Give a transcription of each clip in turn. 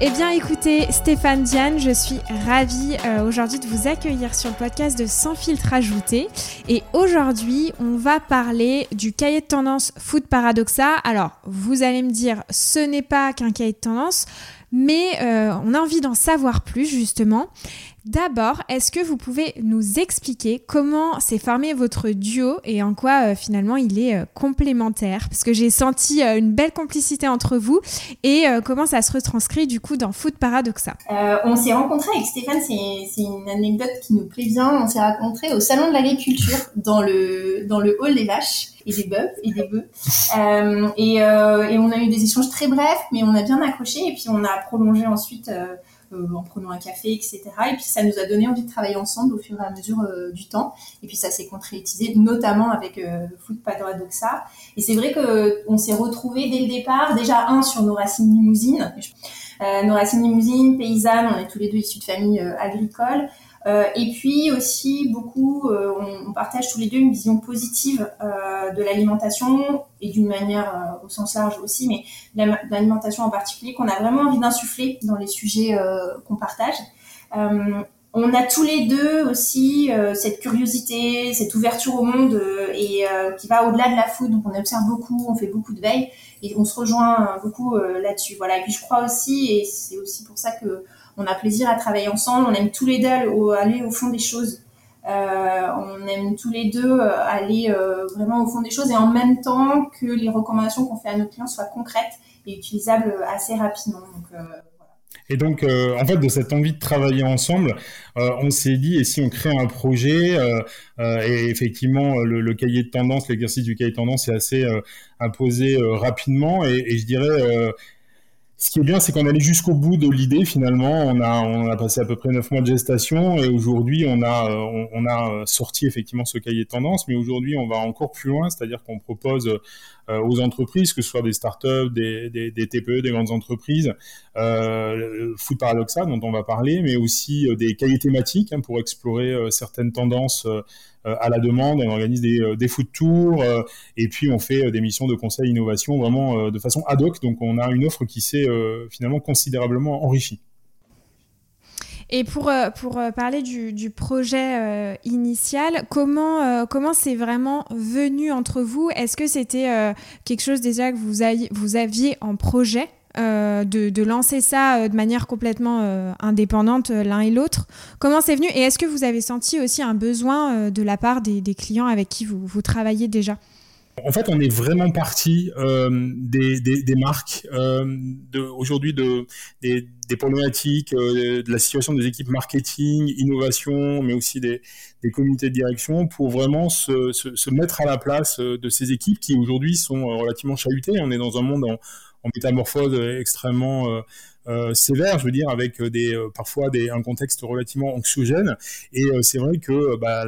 Eh bien, écoutez, Stéphane Diane, je suis ravie euh, aujourd'hui de vous accueillir sur le podcast de Sans filtre ajouté. Et aujourd'hui, on va parler du cahier de tendance Food Paradoxa. Alors, vous allez me dire, ce n'est pas qu'un cahier de tendance, mais euh, on a envie d'en savoir plus justement. D'abord, est-ce que vous pouvez nous expliquer comment s'est formé votre duo et en quoi euh, finalement il est euh, complémentaire? Parce que j'ai senti euh, une belle complicité entre vous et comment ça se retranscrit du coup dans Foot Paradoxa. on s'est rencontrés avec Stéphane, c'est une anecdote qui nous bien. On s'est rencontrés au salon de l'agriculture dans le dans le hall des vaches et des bœufs et des bœufs. et, on a eu des échanges très brefs, mais on a bien accroché et puis on a prolongé ensuite en prenant un café, etc. Et puis ça nous a donné envie de travailler ensemble au fur et à mesure euh, du temps. Et puis ça s'est concrétisé notamment avec euh, Foot Paradoxa. Et c'est vrai que on s'est retrouvés dès le départ, déjà un sur nos racines limousines. nos racines limousines, paysannes, on est tous les deux issus de familles agricoles. Euh, et puis aussi beaucoup, euh, on, partage tous les deux une vision positive euh, de l'alimentation et d'une manière au sens large aussi, mais l'alimentation en particulier qu'on a vraiment envie d'insuffler dans les sujets qu'on partage. on a tous les deux aussi cette curiosité, cette ouverture au monde et qui va au-delà de la food. Donc on observe beaucoup, on fait beaucoup de veille et on se rejoint beaucoup là-dessus. Voilà. Et puis je crois aussi, et c'est aussi pour ça que on a plaisir à travailler ensemble, on aime tous les deux aller au fond des choses. Euh, on aime tous les deux euh, aller euh, vraiment au fond des choses et en même temps que les recommandations qu'on fait à nos clients soient concrètes et utilisables assez rapidement. et donc, en fait, de cette envie de travailler ensemble, on s'est dit, et si on crée un projet, et effectivement, le, cahier de tendance, l'exercice du cahier de tendance est assez imposé rapidement, et, et, je dirais ce qui est bien, c'est qu'on allait jusqu'au bout de l'idée finalement. On a, passé à peu près neuf mois de gestation et aujourd'hui, on a, euh, sorti effectivement ce cahier de tendance. Mais aujourd'hui, on va encore plus loin, c'est-à-dire qu'on propose euh, aux entreprises, que ce soit des startups, des, des, TPE, des grandes entreprises, euh, Food Paradoxa dont on va parler, mais aussi des cahiers thématiques hein, pour explorer certaines tendances à la demande. On organise des, des food tours et puis on fait des missions de conseil innovation vraiment de façon ad hoc. Donc on a une offre qui s'est finalement considérablement enrichie. Et pour, euh, pour euh, parler du, projet euh, initial, comment comment c'est vraiment venu entre vous? Est-ce que c'était quelque chose déjà que vous aviez en projet? De, de, lancer ça de manière complètement indépendante l'un et l'autre. Comment c'est venu Et est-ce que vous avez senti aussi un besoin de la part des, clients avec qui vous, travaillez déjà? En fait, on est vraiment parti euh, des, marques, euh, aujourd'hui de, des, problématiques, euh, de la situation des équipes marketing, innovation, mais aussi des, des comités de direction pour vraiment se, se, mettre à la place euh, de ces équipes qui aujourd'hui sont relativement chahutées. On est dans un monde en, en métamorphose extrêmement euh, euh, sévère, je veux dire, avec des euh, parfois des, un contexte relativement anxiogène. Et c'est vrai que bah,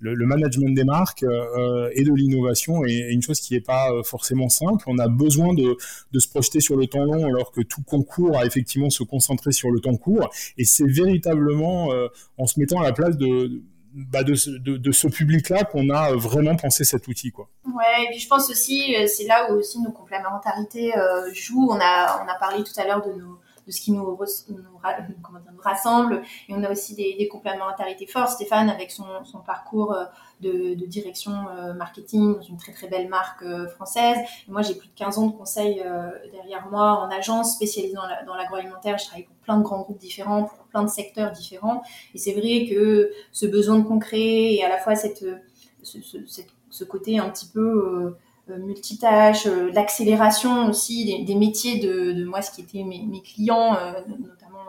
le, management des marques et de l'innovation est, une chose qui n'est pas forcément simple. On a besoin de, se projeter sur le temps long alors que tout concourt à effectivement se concentrer sur le temps court. Et c'est véritablement en se mettant à la place de bah de, ce public-là qu'on a vraiment pensé cet outil. Quoi. Ouais, et puis je pense aussi, euh, c'est là où aussi nos complémentarités euh, jouent. On a, on a parlé tout à l'heure de de ce qui nous, nous, rassemble. Et on a aussi des, des, complémentarités fortes. Stéphane, avec son, son parcours euh, de, direction euh, marketing dans une très très belle marque euh, française. Et moi, j'ai plus de 15 ans de conseil derrière moi en agence spécialisée dans l'agroalimentaire. je travaille pour plein de grands groupes différents, pour plein de secteurs différents. Et c'est vrai que ce besoin de concret et à la fois cette, ce, côté un petit peu euh, multitâche, euh, l'accélération aussi des, métiers de, de, moi, ce qui étaient mes, clients, euh, notamment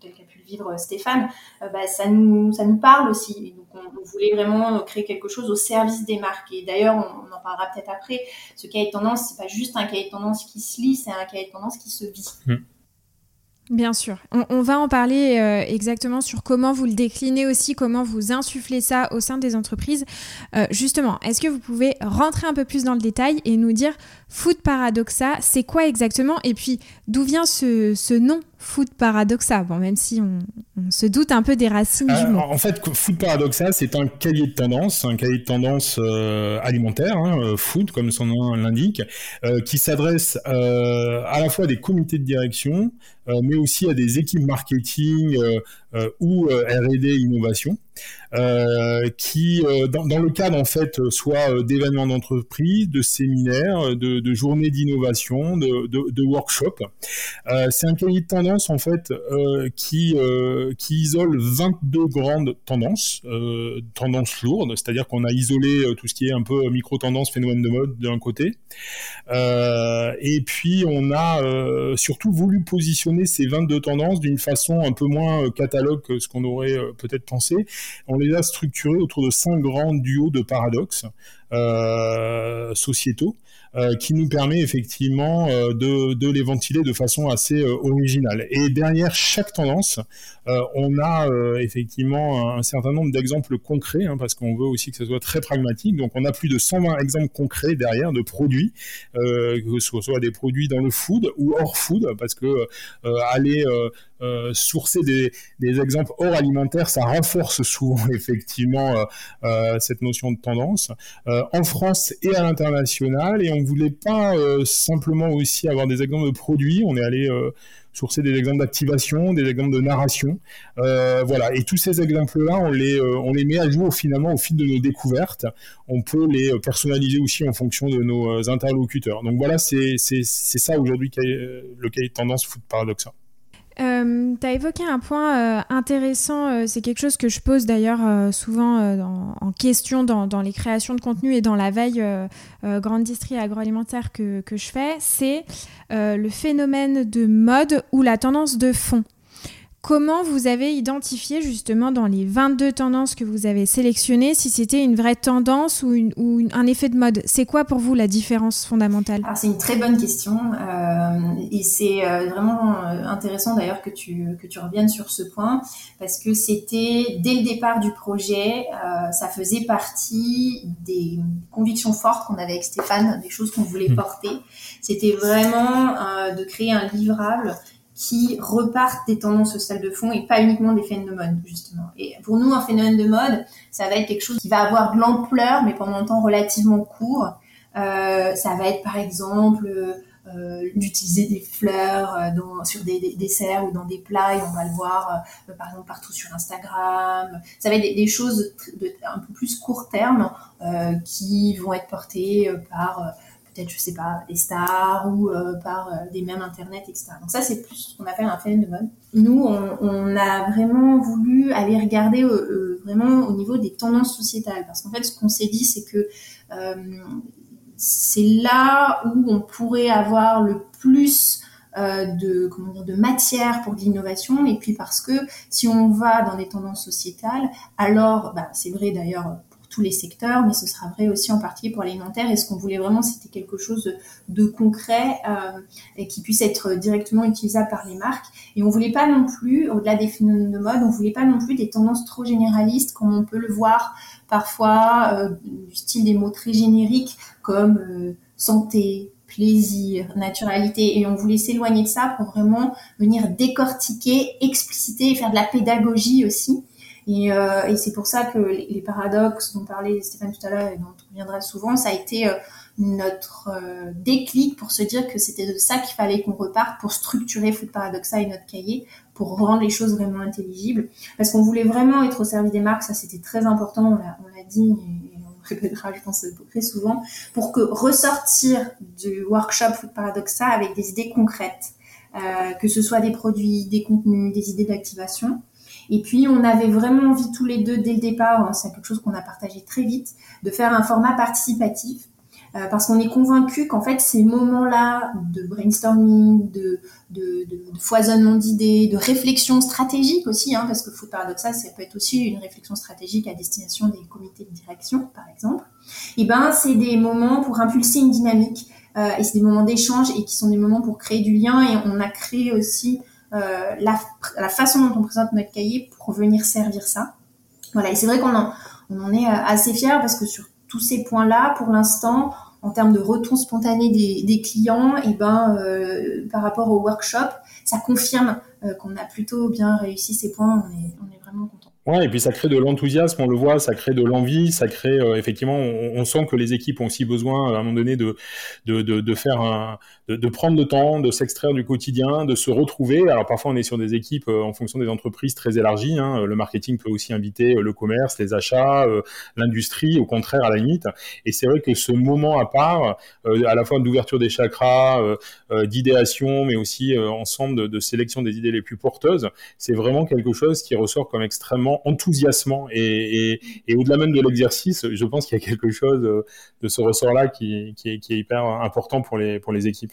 tel qu'a pu le vivre Stéphane, bah, ça, nous, ça nous parle aussi. Donc, on, voulait vraiment créer quelque chose au service des marques. Et d'ailleurs, on, en parlera peut-être après. Ce cahier de tendance, c'est pas juste un cahier de tendance qui se lit, c'est un cahier de tendance qui se vit. Mmh. Bien sûr. On, va en parler euh, exactement sur comment vous le déclinez aussi, comment vous insufflez ça au sein des entreprises. Euh, justement, est-ce que vous pouvez rentrer un peu plus dans le détail et nous dire Food Paradoxa, c'est quoi exactement? Et puis, d'où vient ce, ce nom? Food Paradoxa Bon, même si on, se doute un peu des racines du mot. En fait, Food Paradoxa, c'est un cahier de tendance, un cahier de tendance alimentaire, hein, food comme son nom l'indique, qui s'adresse à la fois à des comités de direction, mais aussi à des équipes marketing ou R&D innovation. Euh, qui, euh, dans, le cadre en fait, soit euh, d'événements d'entreprise, de séminaires, de, journées d'innovation, de, workshops. c'est un cahier de tendance en fait qui qui isole 22 grandes tendances, tendances lourdes, c'est-à-dire qu'on a isolé tout ce qui est un peu micro tendance, phénomène de mode d'un côté, et puis on a surtout voulu positionner ces 22 tendances d'une façon un peu moins ce qu'on aurait peut-être pensé. On les a structurés autour de cinq grands duos de paradoxes. euh, sociétaux euh, qui nous permet effectivement euh, de, les ventiler de façon assez originale. Et derrière chaque tendance, on a effectivement un certain nombre d'exemples concrets, hein, parce qu'on veut aussi que ce soit très pragmatique. Donc on a plus de 120 exemples concrets derrière de produits, que ce soit des produits dans le food ou hors food, parce que aller euh, sourcer des, des, exemples hors alimentaires, ça renforce souvent effectivement euh, euh, cette notion de tendance en France et à l'international. Et on voulait pas simplement aussi avoir des exemples de produits. On est allé sourcer des exemples d'activation, des exemples de narration. Euh, voilà. Et tous ces exemples-là, on les, on les met à jour finalement au fil de nos découvertes. On peut les personnaliser aussi en fonction de nos interlocuteurs. Donc voilà, c'est ça aujourd'hui le cahier de tendance Food Paradoxa. Euh, tu as évoqué un point euh, intéressant, euh, c'est quelque chose que je pose d'ailleurs souvent en question dans, les créations de contenu et dans la veille grande distrie agroalimentaire que je fais, c'est le phénomène de mode ou la tendance de fond. Comment vous avez identifié justement dans les 22 tendances que vous avez sélectionnées si c'était une vraie tendance ou, un effet de mode? C'est quoi pour vous la différence fondamentale? C'est une très bonne question euh, et c'est euh, vraiment euh, intéressant d'ailleurs que tu, que tu reviennes sur ce point parce que c'était dès le départ du projet, ça faisait partie des convictions fortes qu'on avait avec Stéphane, des choses qu'on voulait mmh. porter. C'était vraiment de créer un livrable qui repartent des tendances sociales de fond et pas uniquement des phénomènes de justement. Et pour nous, un phénomène de mode, ça va être quelque chose qui va avoir de l'ampleur, mais pendant un temps relativement court. Euh, ça va être, par exemple, euh, d'utiliser des fleurs euh, dans, sur des, desserts ou dans des plats, et on va le voir, euh, par exemple, partout sur Instagram. Ça va être des, des choses de, un peu plus court terme euh, qui vont être portées par peut-être, je sais pas, des stars ou euh, par euh, des mêmes internet, etc. Donc ça, c'est plus ce qu'on appelle un phénomène de mode. Nous, on, a vraiment voulu aller regarder euh, vraiment au niveau des tendances sociétales, parce qu'en fait, ce qu'on s'est dit, c'est que c'est là où on pourrait avoir le plus de, comment dire, de matière pour de l'innovation et puis parce que si on va dans des tendances sociétales, alors bah, c'est vrai d'ailleurs tous les secteurs, mais ce sera vrai aussi en particulier pour l'alimentaire. Et ce qu'on voulait vraiment, c'était quelque chose de, concret euh, et qui puisse être directement utilisable par les marques? Et on voulait pas non plus, au-delà des phénomènes de mode, on voulait pas non plus des tendances trop généralistes, comme on peut le voir parfois euh, du style des mots très génériques comme euh, santé, plaisir, naturalité, et on voulait s'éloigner de ça pour vraiment venir décortiquer, expliciter et faire de la pédagogie aussi. Et, euh, et c'est pour ça que les, paradoxes dont parlait Stéphane tout à l'heure et dont on reviendra souvent, ça a été euh, notre euh, déclic pour se dire que c'était de ça qu'il fallait qu'on reparte pour structurer Food Paradoxa et notre cahier, pour rendre les choses vraiment intelligibles. Parce qu'on voulait vraiment être au service des marques, ça c'était très important, on l'a dit et, on le répétera je pense très souvent, pour que ressortir du workshop Food Paradoxa avec des idées concrètes, euh, que ce soit des produits, des contenus, des idées d'activation, et puis, on avait vraiment envie tous les deux, dès le départ, hein, c'est quelque chose qu'on a partagé très vite, de faire un format participatif. Euh, parce qu'on est convaincu qu'en fait ces moments-là de brainstorming, de, foisonnement d'idées, de réflexion stratégique aussi, hein, parce que Food Paradoxa, ça peut être aussi une réflexion stratégique à destination des comités de direction, par exemple. Et eh ben, c'est des moments pour impulser une dynamique, euh, et c'est des moments d'échange et qui sont des moments pour créer du lien. Et on a créé aussi euh, la, la, façon dont on présente notre cahier pour venir servir ça. Voilà, et c'est vrai qu'on en, on en est euh, assez fiers parce que sur tous ces points-là, pour l'instant, en termes de retour spontané des, des clients, et ben par rapport au workshop, ça confirme qu'on a plutôt bien réussi ces points. On est, on est vraiment content. Et puis ça crée de l'enthousiasme, on le voit, ça crée de l'envie, ça crée euh, effectivement, on, sent que les équipes ont aussi besoin à un moment donné de de, de, faire un, de, prendre le temps, de s'extraire du quotidien, de se retrouver. Alors parfois on est sur des équipes euh, en fonction des entreprises très élargies. Hein. Le marketing peut aussi inviter euh, le commerce, les achats, l'industrie, au contraire à la limite. Et c'est vrai que ce moment à part, à la fois d'ouverture des chakras, d'idéation, mais aussi ensemble de sélection des idées les plus porteuses, c'est vraiment quelque chose qui ressort comme extrêmement enthousiasmant et, au-delà même de l'exercice, je pense qu'il y a quelque chose de ce ressort-là qui, qui, est, hyper important pour les équipes.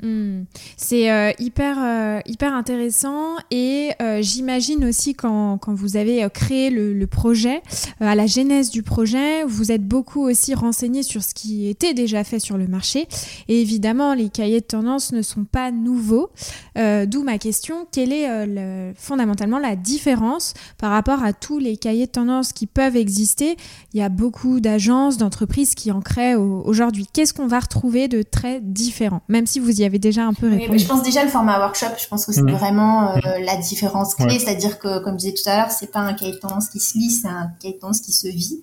Hmm. C'est euh, hyper, euh, hyper intéressant et euh, j'imagine aussi quand, quand, vous avez créé le, projet, à la genèse du projet, vous êtes beaucoup aussi renseigné sur ce qui était déjà fait sur le marché et évidemment les cahiers de tendance ne sont pas nouveaux, d'où ma question, quelle est le, fondamentalement la différence par rapport à tous les cahiers de tendance qui peuvent exister? Il y a beaucoup d'agences, d'entreprises qui en créent aujourd'hui. Qu'est-ce qu'on va retrouver de très différent, même si vous y avez déjà un peu répondu. je pense déjà le format workshop, je pense que c'est mmh. vraiment euh, mmh. la différence clé, c'est-à-dire que comme je disais tout à l'heure, c'est pas un cahier de tendance qui se lit, c'est un cahier de tendance qui se vit.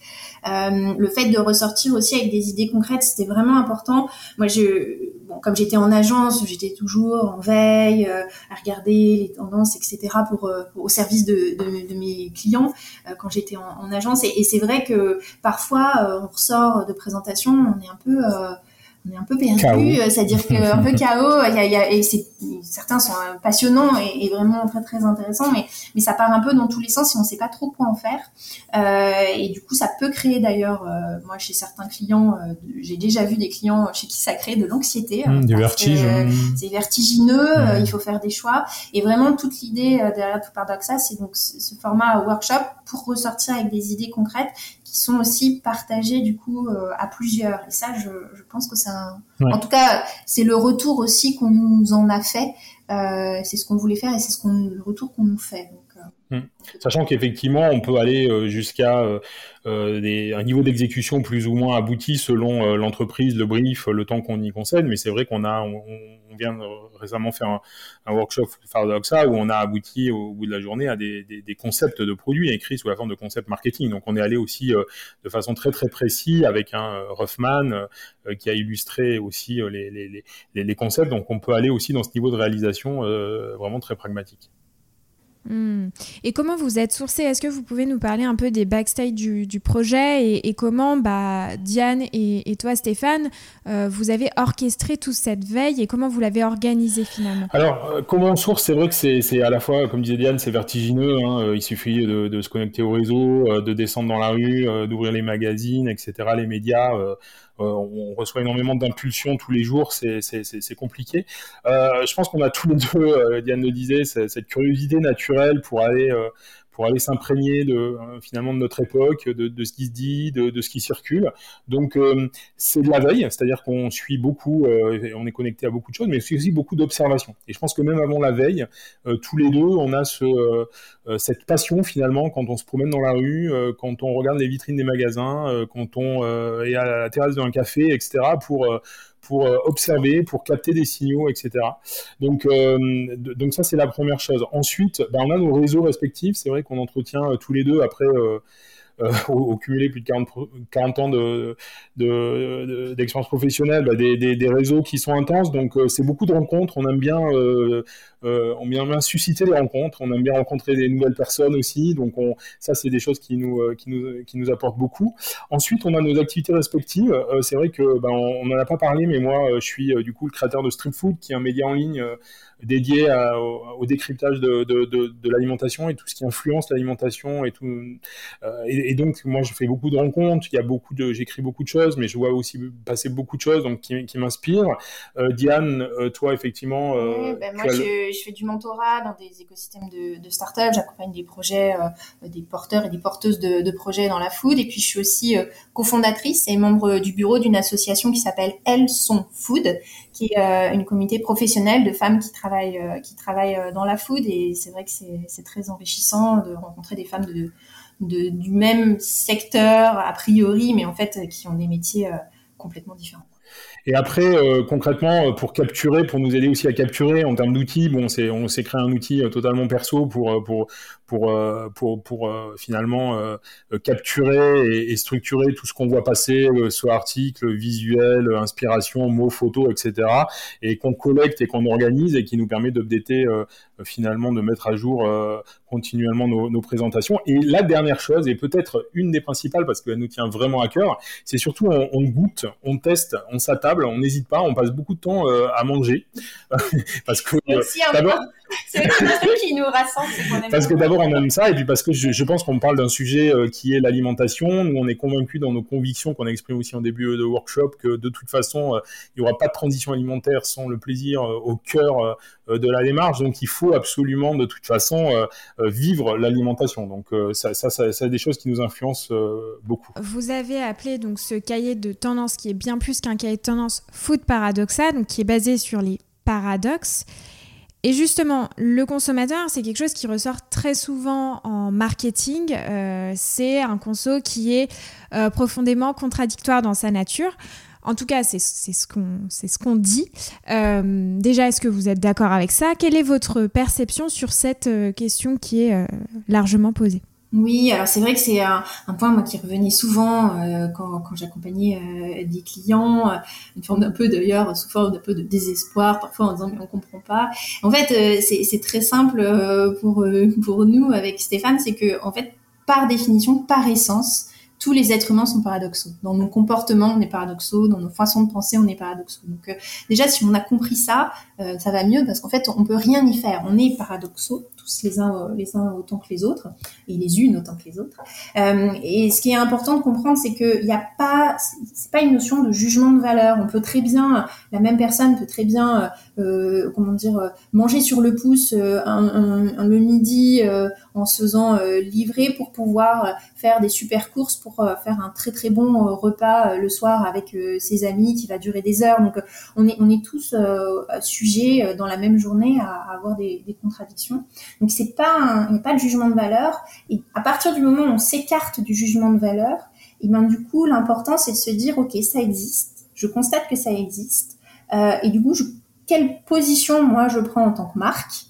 Euh, le fait de ressortir aussi avec des idées concrètes, c'était vraiment important. Moi, je, bon, comme j'étais en agence, j'étais toujours en veille euh, à regarder les tendances, etc. pour, au service de, de, de mes clients quand j'étais en, en, agence. Et, et c'est vrai que parfois, on ressort de présentation, on est un peu on est un peu perdu, euh, c'est-à-dire que un peu chaos. Il y a, y a, et certains sont euh, passionnants et, et, vraiment très très intéressants, mais mais ça part un peu dans tous les sens et on sait pas trop quoi en faire. Euh, et du coup, ça peut créer d'ailleurs, euh, moi chez certains clients, j'ai déjà vu des clients chez qui ça crée de l'anxiété, hein, mmh, du vertige. C'est vertigineux, il faut faire des choix. Et vraiment toute l'idée derrière tout Paradoxa, c'est donc ce format workshop pour ressortir avec des idées concrètes qui sont aussi partagées du coup euh, à plusieurs. Et ça, je, je pense que c'est un... En tout cas, c'est le retour aussi qu'on nous en a fait. Euh, c'est ce qu'on voulait faire et c'est ce qu'on le retour qu'on nous fait. Donc. Mmh. Sachant qu'effectivement, on peut aller euh, jusqu'à euh, un niveau d'exécution plus ou moins abouti selon l'entreprise, le brief, le temps qu'on y concède. Mais c'est vrai qu'on a, on, vient récemment faire un, workshop Fardoxa où on a abouti au bout de la journée à des, concepts de produits écrits sous la forme de concepts marketing. Donc on est allé aussi de façon très très précise avec un Ruffman qui a illustré aussi les, concepts. Donc on peut aller aussi dans ce niveau de réalisation vraiment très pragmatique. Hmm. Et comment vous êtes sourcé Est-ce que vous pouvez nous parler un peu des backstage du, projet et, comment bah, Diane et, toi Stéphane, euh, vous avez orchestré toute cette veille et comment vous l'avez organisé finalement? Alors, euh, comment on source? C'est vrai que c'est à la fois, comme disait Diane, c'est vertigineux. Hein, euh, il suffit de, se connecter au réseau, de descendre dans la rue, d'ouvrir les magazines, etc., les médias. On reçoit énormément d'impulsions tous les jours, c'est compliqué. Euh, je pense qu'on a tous les deux, euh, Diane le disait, cette curiosité naturelle pour aller pour aller s'imprégner de euh, finalement de notre époque, de, ce qui se dit, de, ce qui circule. Donc euh, c'est de la veille, c'est-à-dire qu'on suit beaucoup, euh, on est connecté à beaucoup de choses, mais aussi beaucoup d'observations. Et je pense que même avant la veille, tous les deux, on a ce, cette passion finalement quand on se promène dans la rue, quand on regarde les vitrines des magasins, quand on est à la terrasse d'un café, etc. pour pour euh, observer, pour capter des signaux, etc. Donc, euh, donc ça, c'est la première chose. Ensuite, ben, on a nos réseaux respectifs. C'est vrai qu'on entretient euh, tous les deux après euh, au, cumulé plus de 40, 40 ans de, d'expérience de, professionnelle, bah, des, des, réseaux qui sont intenses. Donc euh, c'est beaucoup de rencontres. On aime bien, euh, on aime bien susciter des rencontres. On aime bien rencontrer des nouvelles personnes aussi. Donc on, ça c'est des choses qui nous, qui nous, qui nous apportent beaucoup. Ensuite on a nos activités respectives. c'est vrai que bah, on n'en a pas parlé, mais moi je suis du coup le créateur de Street Food, qui est un média en ligne dédié à, au, décryptage de, de, de, de l'alimentation et tout ce qui influence l'alimentation et tout. Euh, et, et, donc, moi, je fais beaucoup de rencontres. Il y a beaucoup de, j'écris beaucoup de choses, mais je vois aussi passer beaucoup de choses donc qui, qui m'inspirent. Euh, Diane, euh, toi, effectivement. Oui, ben moi, je, je, fais du mentorat dans des écosystèmes de, de start-up. J'accompagne des projets, des porteurs et des porteuses de, de, projets dans la food. Et puis, je suis aussi cofondatrice et membre du bureau d'une association qui s'appelle Elles sont Food, qui est une communauté professionnelle de femmes qui travaillent euh, qui travaillent euh, dans la food et c'est vrai que c'est très enrichissant de rencontrer des femmes du même secteur a priori, mais en fait qui ont des métiers euh, complètement différents. Et après, euh, concrètement, pour capturer, pour nous aider aussi à capturer en termes d'outils, bon, on s'est créé un outil totalement perso pour finalement capturer et, structurer tout ce qu'on voit passer, soit article, visuel, inspiration, mots, photos, etc. Et qu'on collecte et qu'on organise et qui nous permet d'updater finalement de mettre à jour continuellement nos, présentations. Et la dernière chose, et peut-être une des principales parce qu'elle nous tient vraiment à cœur, c'est surtout on, on, goûte, on teste, on on n'hésite pas, on passe beaucoup de temps euh, à manger. parce que euh, d'abord, c'est le qui nous rassemble. parce que d'abord on aime ça, et puis parce que je, je pense qu'on parle d'un sujet euh, qui est l'alimentation. Nous, on est convaincus dans nos convictions qu'on exprime aussi en début de workshop que de toute façon, il n'y aura pas de transition alimentaire sans le plaisir au cœur de la démarche. Donc, il faut absolument de toute façon vivre l'alimentation. Donc, ça, ça, ça, ça, a des choses qui nous influencent beaucoup. Vous avez appelé donc ce cahier de tendance qui est bien plus qu'un cahier de tendance food paradoxal, donc qui est basé sur les paradoxes. Et justement, le consommateur, c'est quelque chose qui ressort très souvent en marketing. Euh, c'est un conso qui est euh, profondément contradictoire dans sa nature. En tout cas, c'est ce qu'on dit. Euh, déjà, est-ce que vous êtes d'accord avec ça? Quelle est votre perception sur cette question qui est largement posée? Oui, alors c'est vrai que c'est un, point moi qui revenait souvent euh, quand, quand j'accompagnais euh, des clients, euh, une forme d'un peu d'ailleurs, sous forme d'un peu de désespoir, parfois en disant mais on comprend pas. En fait, c'est très simple pour pour nous avec Stéphane, c'est que en fait par définition, par essence, tous les êtres humains sont paradoxaux. Dans nos comportements, on est paradoxaux. Dans nos façons de penser, on est paradoxaux. Donc, euh, déjà, si on a compris ça, euh, ça va mieux parce qu'en fait, on peut rien y faire. On est paradoxaux, tous les uns, euh, les uns autant que les autres, et les unes autant que les autres. et ce qui est important de comprendre, c'est qu'il n'y a pas, c'est pas une notion de jugement de valeur. On peut très bien, la même personne peut très bien, comment dire, manger sur le pouce le midi en se faisant livrer pour pouvoir faire des super courses pour euh, faire un très très bon euh, repas euh, le soir avec ses amis qui va durer des heures. Donc on est on est tous sujets dans la même journée à, avoir des, contradictions. Donc c'est pas il n'y a pas de jugement de valeur. Et à partir du moment où on s'écarte du jugement de valeur, et ben du coup l'important c'est de se dire ok ça existe, je constate que ça existe et du coup quelle position moi je prends en tant que marque?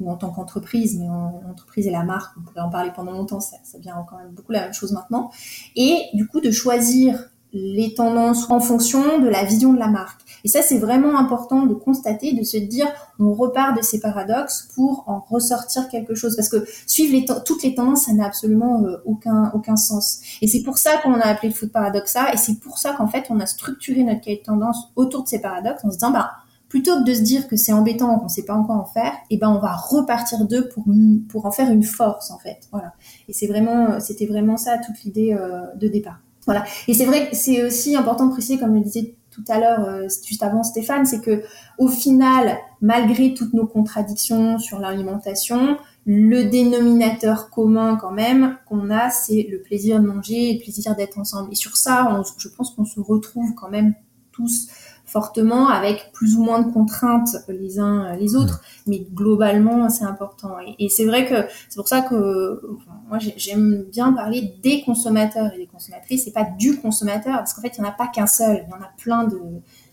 Ou en tant qu'entreprise, mais l'entreprise et la marque, on pourrait en parler pendant longtemps, ça, ça vient quand même beaucoup la même chose maintenant, et du coup de choisir les tendances en fonction de la vision de la marque. Et ça, c'est vraiment important de constater, de se dire, on repart de ces paradoxes pour en ressortir quelque chose. Parce que suivre les toutes les tendances, ça n'a absolument euh, aucun, aucun sens. Et c'est pour ça qu'on a appelé le foot paradoxa, et c'est pour ça qu'en fait, on a structuré notre cahier de tendance autour de ces paradoxes en se disant, bah, plutôt que de se dire que c'est embêtant, qu'on ne sait pas encore en faire, et eh ben on va repartir d'eux pour pour en faire une force en fait. Voilà. Et c'est vraiment c'était vraiment ça toute l'idée euh, de départ. Voilà. Et c'est vrai c'est aussi important de préciser, comme le disait tout à l'heure euh, juste avant Stéphane, c'est que au final, malgré toutes nos contradictions sur l'alimentation, le dénominateur commun quand même qu'on a, c'est le plaisir de manger et le plaisir d'être ensemble. Et sur ça, je pense qu'on se retrouve quand même tous fortement avec plus ou moins de contraintes les uns les autres, mais globalement c'est important. Et, c'est vrai que c'est pour ça que moi j'aime bien parler des consommateurs et des consommatrices, c'est pas du consommateur parce qu'en fait il n'y en a pas qu'un seul, il y en a plein de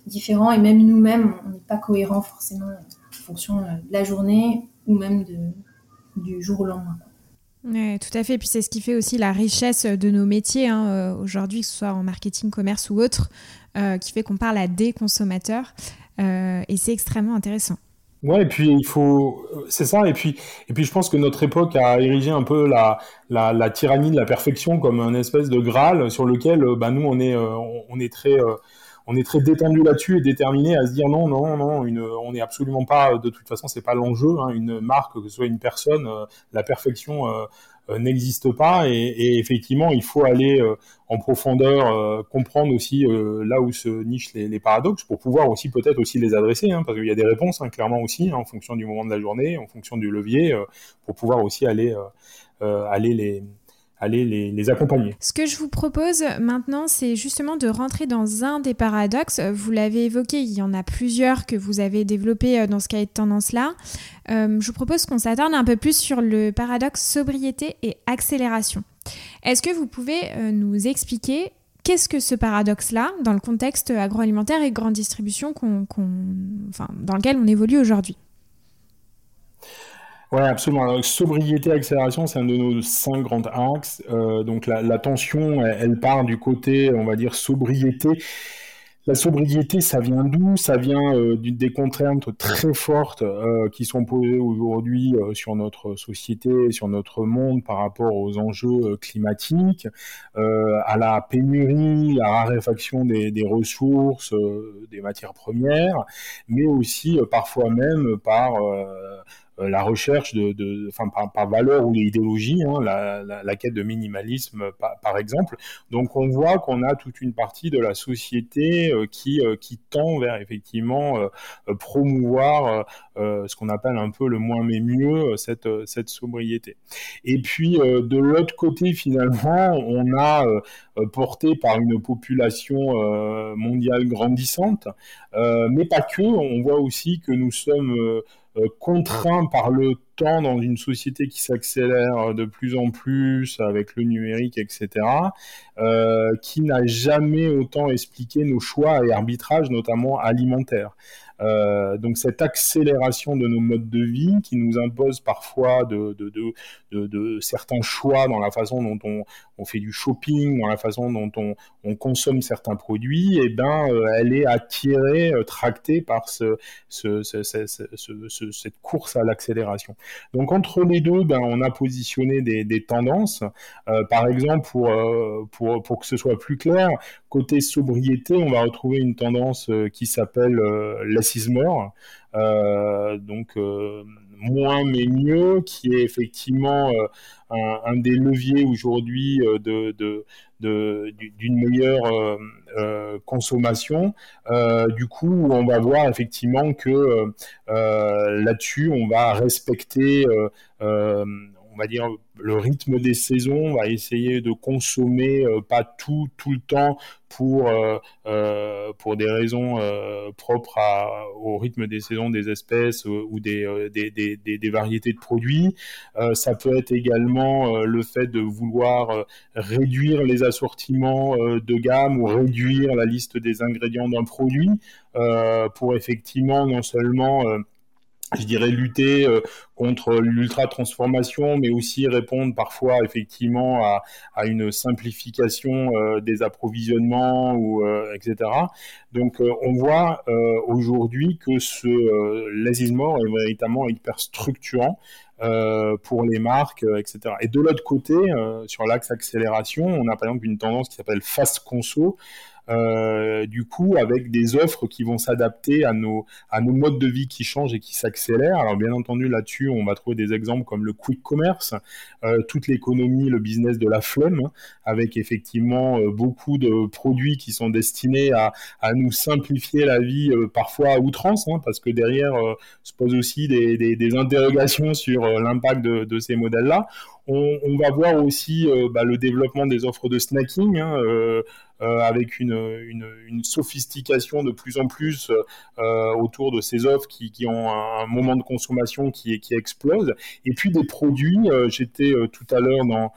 différents et même nous-mêmes on n'est pas cohérent forcément en fonction de la journée ou même de, du jour au lendemain. Oui, tout à fait. Puis c'est ce qui fait aussi la richesse de nos métiers hein, euh, aujourd'hui, que ce soit en marketing, commerce ou autre. Euh, qui fait qu'on parle à des consommateurs. Euh, et c'est extrêmement intéressant. Ouais, et puis il faut, c'est ça. Et puis, et puis je pense que notre époque a érigé un peu la, la, la tyrannie de la perfection comme un espèce de graal sur lequel, euh, bah, nous, on est, on est très, on est très détendu là-dessus et déterminé à se dire non, non, non, on n'est absolument pas, de toute façon, c'est pas l'enjeu. Hein, une marque, que ce soit une personne, la perfection euh, n'existe pas et, effectivement il faut aller euh, en profondeur euh, comprendre aussi là où se nichent les, paradoxes pour pouvoir aussi peut-être aussi les adresser hein, parce qu'il y a des réponses hein, clairement aussi hein, en fonction du moment de la journée en fonction du levier pour pouvoir aussi aller aller les aller les, accompagner. Ce que je vous propose maintenant, c'est justement de rentrer dans un des paradoxes. Vous l'avez évoqué, il y en a plusieurs que vous avez développés euh, dans ce cahier de tendance-là. Euh, je vous propose qu'on s'attarde un peu plus sur le paradoxe sobriété et accélération. Est-ce que vous pouvez euh, nous expliquer qu'est-ce que ce paradoxe-là dans le contexte agroalimentaire et grande distribution dans lequel on évolue aujourd'hui? Oui, absolument. sobriété, accélération, c'est un de nos cinq grands axes. Euh, donc la, tension, elle, part du côté, on va dire, sobriété. La sobriété, ça vient d'où? Ça vient euh, des contraintes très fortes euh, qui sont posées aujourd'hui sur notre société, sur notre monde par rapport aux enjeux climatiques, à la pénurie, la raréfaction des, ressources, des matières premières, mais aussi parfois même par la recherche de, enfin, par, valeur ou idéologie, hein, la, quête de minimalisme par, exemple. Donc on voit qu'on a toute une partie de la société euh, qui, euh, qui tend vers effectivement promouvoir ce qu'on appelle un peu le moins mais mieux, cette, cette sobriété. Et puis de l'autre côté finalement, on a porté par une population mondiale grandissante, mais pas que, on voit aussi que nous sommes euh, contraint par le dans une société qui s'accélère de plus en plus avec le numérique, etc., euh, qui n'a jamais autant expliqué nos choix et arbitrages, notamment alimentaires. Euh, donc cette accélération de nos modes de vie qui nous impose parfois de, certains choix dans la façon dont on, fait du shopping, dans la façon dont on, on consomme certains produits, et eh ben euh, elle est attirée, tractée par ce, ce, ce, ce cette course à l'accélération. Donc entre les deux, ben, on a positionné des, tendances. par exemple, pour, pour, que ce soit plus clair, côté sobriété, on va retrouver une tendance qui s'appelle euh, donc euh, moins mais mieux, qui est effectivement euh, un, des leviers aujourd'hui de, d'une meilleure consommation. du coup, on va voir effectivement que là-dessus, on va respecter on va dire, le rythme des saisons, on va essayer de consommer euh, pas tout, tout le temps pour, euh, euh, pour des raisons propres au rythme des saisons des espèces ou des, des, des, des, variétés de produits. ça peut être également le fait de vouloir réduire les assortiments de gamme ou réduire la liste des ingrédients d'un produit pour effectivement non seulement je dirais, lutter euh, contre l'ultra-transformation, mais aussi répondre parfois effectivement à, une simplification euh, des approvisionnements, ou, euh, etc. Donc on voit aujourd'hui que ce euh, est véritablement hyper structurant pour les marques, etc. Et de l'autre côté, sur l'axe accélération, on a par exemple une tendance qui s'appelle fast conso, euh, du coup avec des offres qui vont s'adapter à nos, à nos modes de vie qui changent et qui s'accélèrent. Alors bien entendu là-dessus, on va trouver des exemples comme le quick commerce, euh, toute l'économie, le business de la flemme, hein, avec effectivement euh, beaucoup de produits qui sont destinés à, à nous simplifier la vie parfois à outrance, hein, parce que derrière se posent aussi des, des, interrogations sur l'impact de, ces modèles-là. On, va voir aussi bah, le développement des offres de snacking. Hein, euh, avec une, une, sophistication de plus en plus euh, autour de ces offres qui, ont un, moment de consommation qui, qui explose. Et puis des produits, euh, j'étais tout à l'heure dans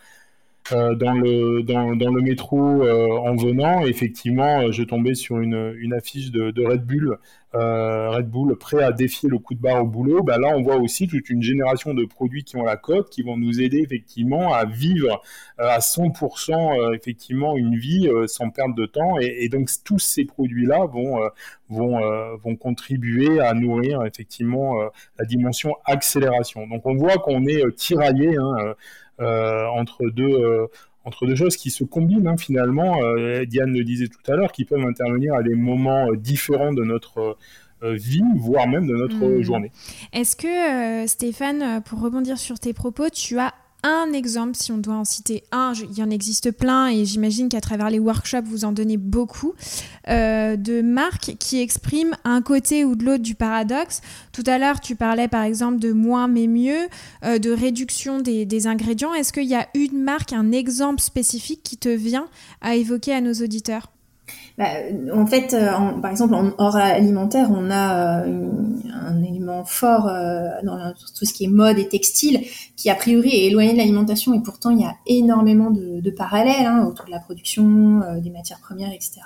euh, dans, le, métro euh, en venant, effectivement, euh, je tombais sur une, affiche de, Red Bull, Red Bull prêt à défier le coup de barre au boulot. Bah là, on voit aussi toute une génération de produits qui ont la cote, qui vont nous aider effectivement à vivre à 100% effectivement une vie sans perte de temps. Et, donc tous ces produits-là vont contribuer à nourrir effectivement la dimension accélération. Donc on voit qu'on est tiraillé. Hein, entre deux euh, entre deux choses qui se combinent hein, finalement. Euh, Diane le disait tout à l'heure, qui peuvent intervenir à des moments différents de notre vie, voire même de notre hmm. journée. Est-ce que, Stéphane, pour rebondir sur tes propos, tu as un exemple, si on doit en citer un, il y en existe plein et j'imagine qu'à travers les workshops, vous en donnez beaucoup, euh, de marques qui expriment un côté ou de l'autre du paradoxe. Tout à l'heure, tu parlais par exemple de moins mais mieux, euh, de réduction des, des ingrédients. Est-ce qu'il y a une marque, un exemple spécifique qui te vient à évoquer à nos auditeurs? Bah, en fait, euh, par exemple, en hors alimentaire, on a euh, un élément fort euh, dans tout ce qui est mode et textile, qui a priori est éloigné de l'alimentation, et pourtant il y a énormément de, de parallèles hein, autour de la production, des matières premières, etc.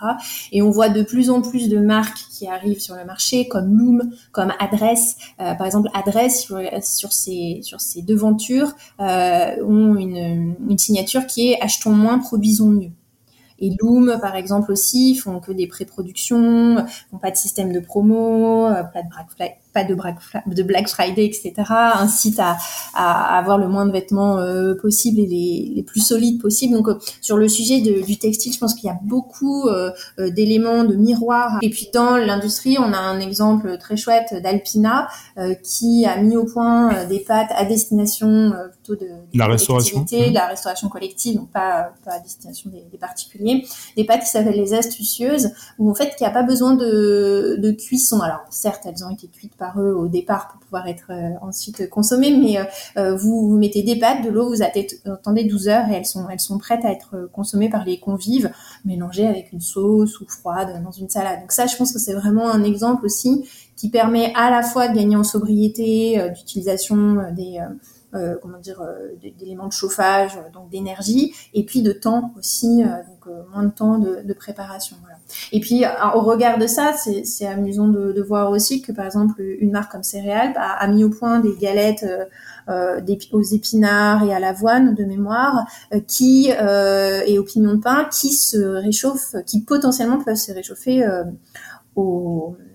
Et on voit de plus en plus de marques qui arrivent sur le marché, comme Loom, comme Adresse. par exemple, Adresse sur, sur ses sur ses devantures ont une, une signature qui est achetons moins, produisons mieux. Et Loom, par exemple aussi, font que des pré-productions, font pas de système de promo, euh, pas de pas de Black, de Black Friday, etc. Incite à, à avoir le moins de vêtements euh, possible et les, les, plus solides possible. Donc euh, sur le sujet de, du textile, je pense qu'il y a beaucoup euh, euh, d'éléments, de miroirs. Et puis dans l'industrie, on a un exemple très chouette d'Alpina qui a mis au point des pâtes à destination plutôt de, la restauration, de la restauration collective, donc pas, pas à destination des, des, particuliers. Des pâtes qui s'appellent les astucieuses, où en fait qui a pas besoin de, de cuisson. Alors certes, elles ont été cuites par eux au départ pour pouvoir être euh, ensuite consommées. Mais euh, euh, vous, vous, mettez des pâtes, de l'eau, vous attendez 12 heures et elles sont, elles sont prêtes à être consommées par les convives, mélangées avec une sauce ou froide dans une salade. Donc ça, je pense que c'est vraiment un exemple aussi qui permet à la fois de gagner en sobriété, d'utilisation des euh, comment dire, euh, d'éléments de chauffage, euh, donc d'énergie, et puis de temps aussi, donc moins de temps de, de préparation. Voilà. Et puis au regard de ça, c'est amusant de, de, voir aussi que par exemple une marque comme Céréales bah, a mis au point des galettes euh, aux épinards et à l'avoine de mémoire, qui euh, et aux pignons de pain, qui se réchauffent, qui potentiellement peuvent se réchauffer au euh,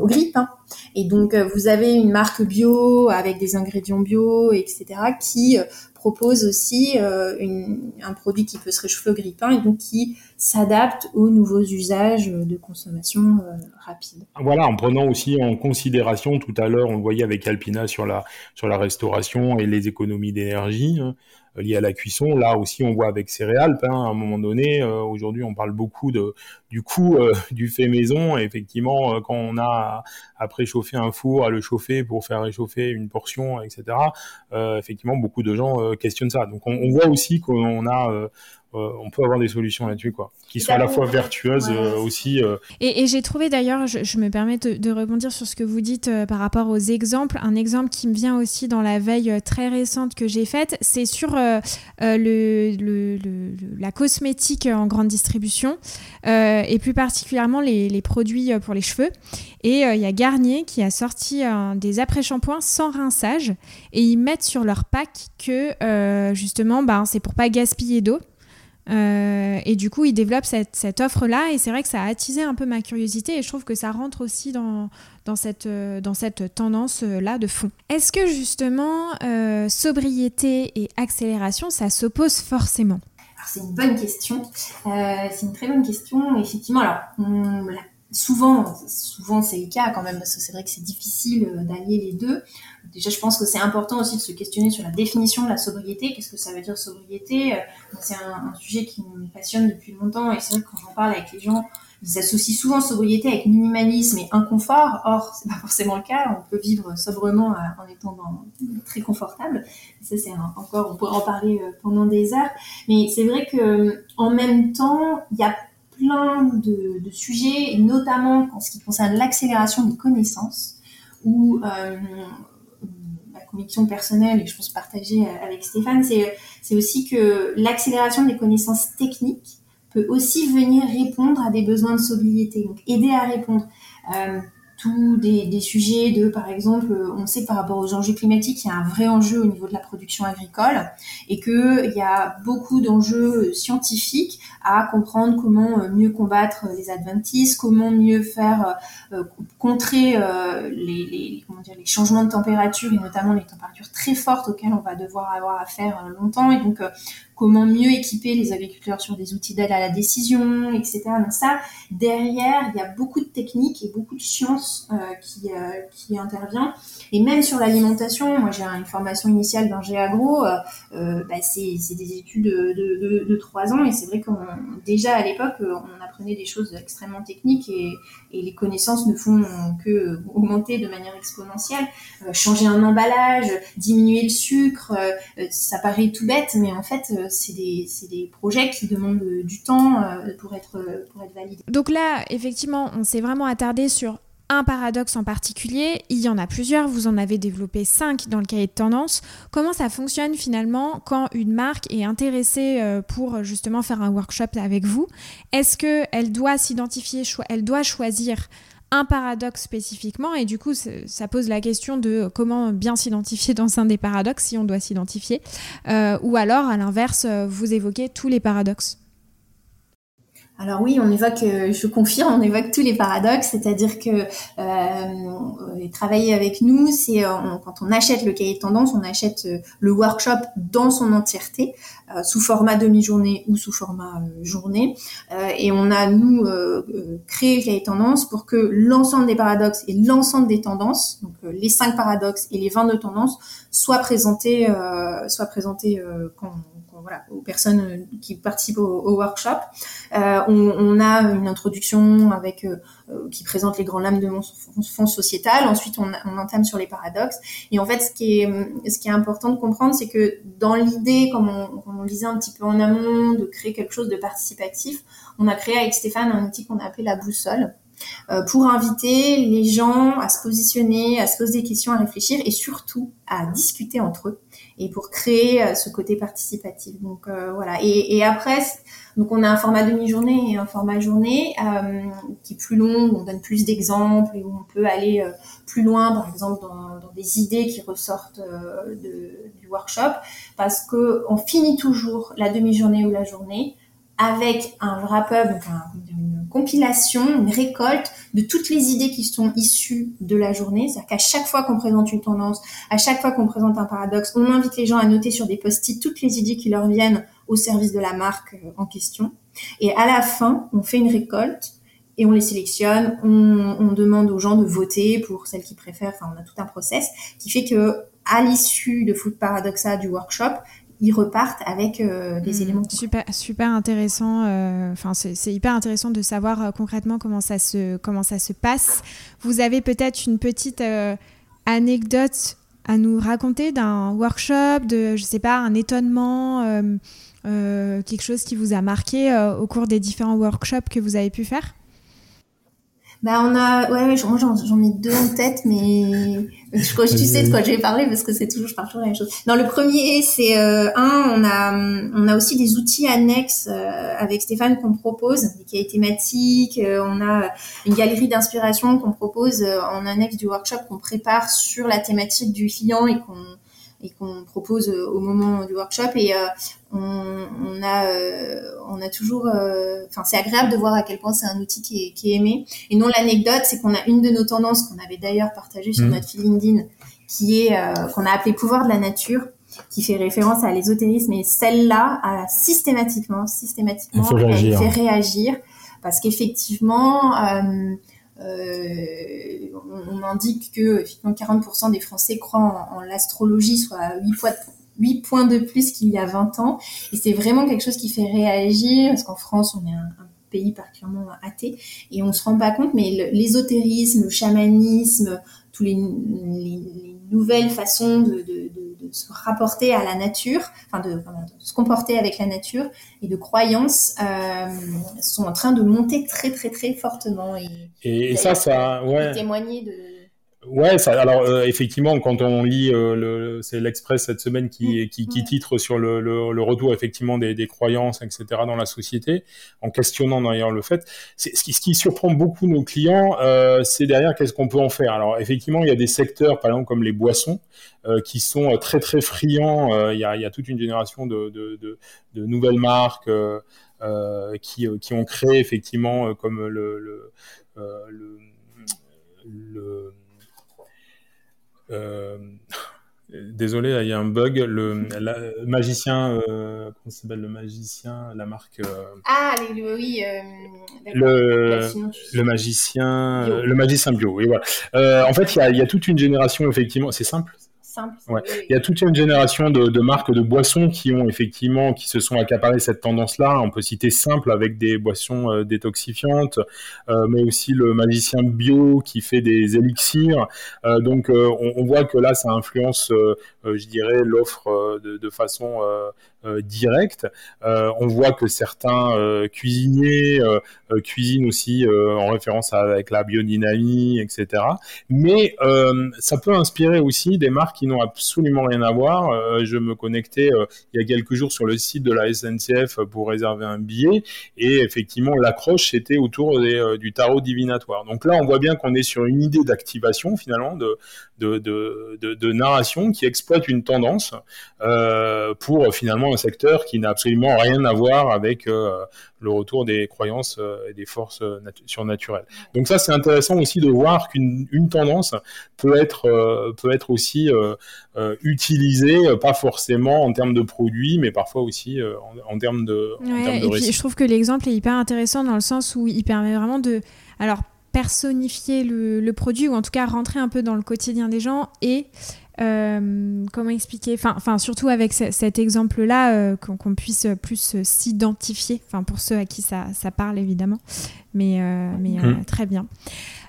au grip. Hein. Et donc, euh, vous avez une marque bio avec des ingrédients bio, etc., qui euh, propose aussi un produit qui peut se réchauffer au grille-pain et donc qui s'adapte aux nouveaux usages de consommation rapide. Voilà, en prenant aussi en considération, tout à l'heure, on le voyait avec Alpina sur la, sur la restauration et les économies d'énergie. Hein, liées à la cuisson. Là aussi, on voit avec céréales, hein, à un moment donné, aujourd'hui, on parle beaucoup de, du coût euh, du fait maison. Effectivement, euh, quand on a à, préchauffer un four, à le chauffer pour faire réchauffer une portion, etc. Euh, effectivement, beaucoup de gens questionnent ça. Donc, on, on voit aussi qu'on a on peut avoir des solutions là-dessus, quoi, qui sont à la fois vertueuses aussi. Et, et j'ai trouvé d'ailleurs, je, je, me permets de, de, rebondir sur ce que vous dites par rapport aux exemples. Un exemple qui me vient aussi dans la veille très récente que j'ai faite, c'est sur le, le, le, la cosmétique en grande distribution. Euh, et plus particulièrement les, produits euh, pour les cheveux. Et euh, il y a Garnier qui a sorti des après-shampoings sans rinçage et ils mettent sur leur pack que justement ben, c'est pour pas gaspiller d'eau. et du coup, ils développent cette, offre-là. Et c'est vrai que ça a attisé un peu ma curiosité. Et je trouve que ça rentre aussi dans, cette tendance-là de fond. Est-ce que justement, sobriété et accélération, ça s'oppose forcément? C'est une bonne question. Euh, c'est une très bonne question. Effectivement, alors souvent, souvent c'est le cas quand même parce que c'est vrai que c'est difficile euh, d'allier les deux. Déjà, je pense que c'est important aussi de se questionner sur la définition de la sobriété. Qu'est-ce que ça veut dire sobriété? Euh, C'est un, un, sujet qui me passionne depuis longtemps et c'est vrai que quand j'en parle avec les gens, ils associent souvent sobriété avec minimalisme et inconfort. Or, c'est pas forcément le cas. On peut vivre sobrement euh, en étant dans, très confortable. Ça, c'est encore, on pourrait en parler euh, pendant des heures. Mais c'est vrai que, en même temps, il y a plein de, de, sujets, notamment en ce qui concerne l'accélération des connaissances, où euh, ma conviction personnelle, et je pense partager avec Stéphane, c'est aussi que l'accélération des connaissances techniques peut aussi venir répondre à des besoins de sobriété, donc aider à répondre. Euh, tous des, sujets de, par exemple, on sait que par rapport aux enjeux climatiques, il y a un vrai enjeu au niveau de la production agricole et qu'il y a beaucoup d'enjeux scientifiques à comprendre comment euh, mieux combattre les adventices, comment mieux faire euh, contrer euh, les, comment dire, les changements de température et notamment les températures très fortes auxquelles on va devoir avoir à faire longtemps et donc comment mieux équiper les agriculteurs sur des outils d'aide à la décision, etc. Donc ça, derrière, il y a beaucoup de techniques et beaucoup de sciences euh, qui, euh, intervient. Et même sur l'alimentation, moi j'ai une formation initiale d'un agro, euh, euh, bah, c'est des études de, de, ans et c'est vrai qu'on déjà à l'époque apprenait des choses extrêmement techniques et, et, les connaissances ne font que augmenter de manière exponentielle. changer un emballage, diminuer le sucre, ça paraît tout bête, mais en fait c'est des, des, projets qui demandent du temps pour, être, pour être validés. Donc là, effectivement, on s'est vraiment attardé sur un paradoxe en particulier. Il y en a plusieurs, vous en avez développé cinq dans le cahier de tendance. Comment ça fonctionne finalement quand une marque est intéressée euh, pour justement faire un workshop avec vous? Est-ce qu'elle doit s'identifier, elle doit choisir un paradoxe spécifiquement? Et du coup ça pose la question de comment bien s'identifier dans un des paradoxes si on doit s'identifier euh, ou alors à l'inverse euh, vous évoquez tous les paradoxes alors oui, on évoque, euh, je confirme, on évoque tous les paradoxes, c'est-à-dire que euh, travailler avec nous, c'est euh, quand on achète le cahier de tendance, on achète euh, le workshop dans son entièreté, sous format demi-journée ou sous format journée, et on a nous créé le cahier de tendance pour que l'ensemble des paradoxes et l'ensemble des tendances, donc les cinq paradoxes et les 22 tendances, soient présentés, soient présentés quand voilà, aux personnes euh, qui participent au, workshop. Euh, on, a une introduction avec euh, qui présente les grands lames de mon fonds sociétal. Ensuite, on, on, entame sur les paradoxes. Et en fait, ce qui est, ce qui est important de comprendre, c'est que dans l'idée, comme on, comme on disait un petit peu en amont, de créer quelque chose de participatif, on a créé avec Stéphane un outil qu'on a appelé la boussole. Pour inviter les gens à se positionner, à se poser des questions, à réfléchir et surtout à discuter entre eux et pour créer euh, ce côté participatif. Donc euh, voilà. Et, après, donc on a un format demi-journée et un format journée euh, qui est plus long, où on donne plus d'exemples et où on peut aller euh, plus loin, par exemple dans, des idées qui ressortent du workshop, parce que on finit toujours la demi-journée ou la journée avec un wrap-up, une compilation, une récolte de toutes les idées qui sont issues de la journée. C'est-à-dire qu'à chaque fois qu'on présente une tendance, à chaque fois qu'on présente un paradoxe, on invite les gens à noter sur des post-it toutes les idées qui leur viennent au service de la marque euh, en question. Et à la fin, on fait une récolte et on les sélectionne. On, demande aux gens de voter pour celles qui préfèrent. Enfin, on a tout un process qui fait que à l'issue de Food Paradoxa du workshop, ils repartent avec euh, des hmm, éléments. Super, super intéressant. Euh, enfin, c'est hyper intéressant de savoir euh, concrètement comment ça se comment ça se passe. Vous avez peut-être une petite anecdote à nous raconter d'un workshop, de je sais pas, un étonnement, quelque chose qui vous a marqué au cours des différents workshops que vous avez pu faire? Bah on a ouais, ouais j'en j'en ai deux en tête mais je crois que tu sais de quoi je vais parler parce que c'est toujours je parle toujours la même chose. Dans le premier c'est euh, un on a on a aussi des outils annexes euh, avec Stéphane qu'on propose qui est thématique, euh, on a une galerie d'inspiration qu'on propose en annexe du workshop qu'on prépare sur la thématique du client et qu'on et qu'on propose euh, au moment du workshop. Et euh, on, on, a euh, on a toujours enfin c'est agréable de voir à quel point c'est un outil qui est, qui est aimé. Et non l'anecdote c'est qu'on a une de nos tendances qu'on avait d'ailleurs partagée sur mmh. notre fil LinkedIn qui est qu'on a appelé pouvoir de la nature qui fait référence à l'ésotérisme. Et celle-là a systématiquement systématiquement elle fait réagir. Parce qu'effectivement euh, on, indique que effectivement 40% des Français croient en, l'astrologie, soit 8 points, 8 points de plus qu'il y a 20 ans. Et c'est vraiment quelque chose qui fait réagir, parce qu'en France, on est un, pays particulièrement athée, et on se rend pas compte, mais l'ésotérisme, le, chamanisme, tous les, les, nouvelles façons de, se rapporter à la nature, enfin de, se comporter avec la nature et de croyances euh, sont en train de monter très très très fortement. Et, et, ça, ça, ouais. Témoigner de Ouais, ça, alors euh, effectivement, quand on lit, euh, le, c'est l'Express cette semaine qui, mm. qui, qui, titre sur le, le, le, retour effectivement des, des, croyances, etc. dans la société, en questionnant d'ailleurs le fait. C'est, ce, qui, ce qui surprend beaucoup nos clients, euh, c'est derrière qu'est-ce qu'on peut en faire. Alors effectivement, il y a des secteurs, par exemple comme les boissons, euh, qui sont très très friands. Il y, a, il y a toute une génération de, de, de, de nouvelles marques qui, qui ont créé effectivement comme le, le, le, le euh, désolé, il y a un bug. Le magicien, euh, comment s'appelle le magicien La marque. Euh, ah, oui. le, le magicien, le magicien bio. Oui, voilà. en fait, il y a, y a, toute une génération effectivement. C'est simple. Il y a toute une génération de, marques de boissons qui ont effectivement, qui se sont accaparées cette tendance-là. On peut citer Simple avec des boissons euh, détoxifiantes, euh, mais aussi le magicien bio qui fait des élixirs. Euh, donc on, voit que là, ça influence, je dirais, l'offre de, façon direct. on voit que certains cuisiniers cuisinent aussi en référence avec la biodynamie, etc. Mais ça peut inspirer aussi des marques qui n'ont absolument rien à voir. je me connectais il y a quelques jours sur le site de la SNCF pour réserver un billet et effectivement l'accroche c'était autour du tarot divinatoire. Donc là on voit bien qu'on est sur une idée d'activation finalement de, narration qui exploite une tendance euh, pour finalement un secteur qui n'a absolument rien à voir avec euh, le retour des croyances euh, et des forces surnaturelles. Donc ça c'est intéressant aussi de voir qu'une une tendance peut être peut être aussi utilisée pas forcément en termes de produits mais parfois aussi en, termes de, et puis, je trouve que l'exemple est hyper intéressant dans le sens où il permet vraiment de alors personnifier le, produit ou en tout cas rentrer un peu dans le quotidien des gens et euh, comment expliquer enfin surtout avec cet exemple là euh, qu'on puisse plus s'identifier enfin pour ceux à qui ça, ça parle évidemment mais euh, mais mmh. très bien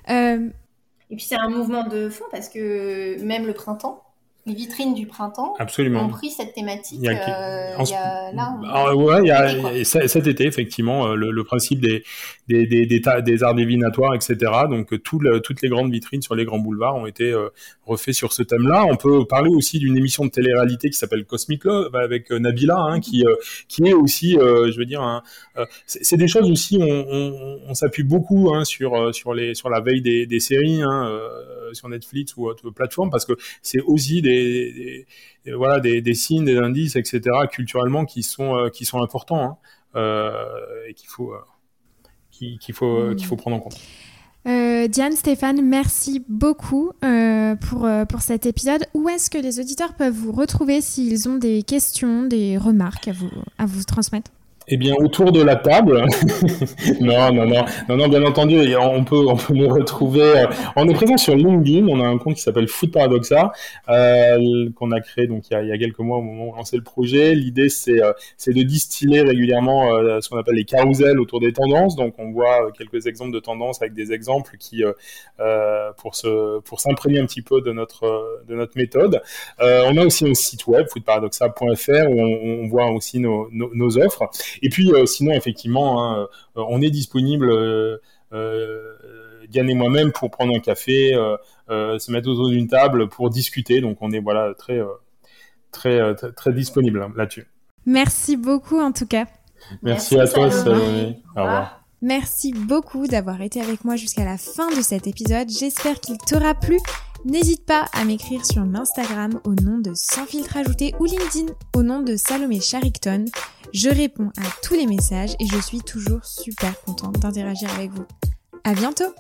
et puis c'est un mouvement de fond parce que même le printemps les vitrines du printemps Absolument. ont pris cette thématique. Il y a, il y a là. Ah, ouais, il y a, cet été effectivement le, le principe des des, arts divinatoires, etc. Donc le, toutes les grandes vitrines sur les grands boulevards ont été euh, refaites sur ce thème-là. On peut parler aussi d'une émission de télé-réalité qui s'appelle Cosmic Love avec euh, Nabila, hein, qui euh, qui est aussi, je veux dire, c'est des choses aussi. On, on, s'appuie beaucoup hein, sur la veille des, séries hein, sur Netflix ou autre plateforme parce que c'est aussi des, voilà des, signes, des indices, etc. culturellement qui sont qui sont importants et qu'il faut qu'il faut, qu'il faut prendre en compte. Euh, Diane, Stéphane, merci beaucoup euh, pour, euh, pour cet épisode. Où est-ce que les auditeurs peuvent vous retrouver s'ils ont des questions, des remarques à vous, à vous transmettre? Eh bien, autour de la table. non, non, non, non, non, bien entendu, on peut, on peut nous retrouver. Euh, on est présent sur LinkedIn. On a un compte qui s'appelle Food Paradoxa, euh, qu'on a créé donc il y a, quelques mois au moment où on lançait le projet. L'idée, c'est, euh, de distiller régulièrement ce qu'on appelle les carousels autour des tendances. Donc, on voit quelques exemples de tendances avec des exemples qui, pour s'imprégner un petit peu de notre, de notre méthode. on a aussi un site web, foodparadoxa.fr, où on, voit aussi nos offres. Et puis euh, sinon, effectivement, hein, euh, on est disponible. Euh, Diane et moi-même pour prendre un café, se mettre autour d'une table pour discuter. Donc on est voilà très très très, disponible hein, là-dessus. Merci beaucoup en tout cas. Merci, à toi, Salomé. Au revoir. Merci beaucoup d'avoir été avec moi jusqu'à la fin de cet épisode. J'espère qu'il t'aura plu. N'hésite pas à m'écrire sur Instagram au nom de Sans filtre ajouté ou LinkedIn au nom de Salomé Charicton. Je réponds à tous les messages et je suis toujours super contente d'interagir avec vous. À bientôt!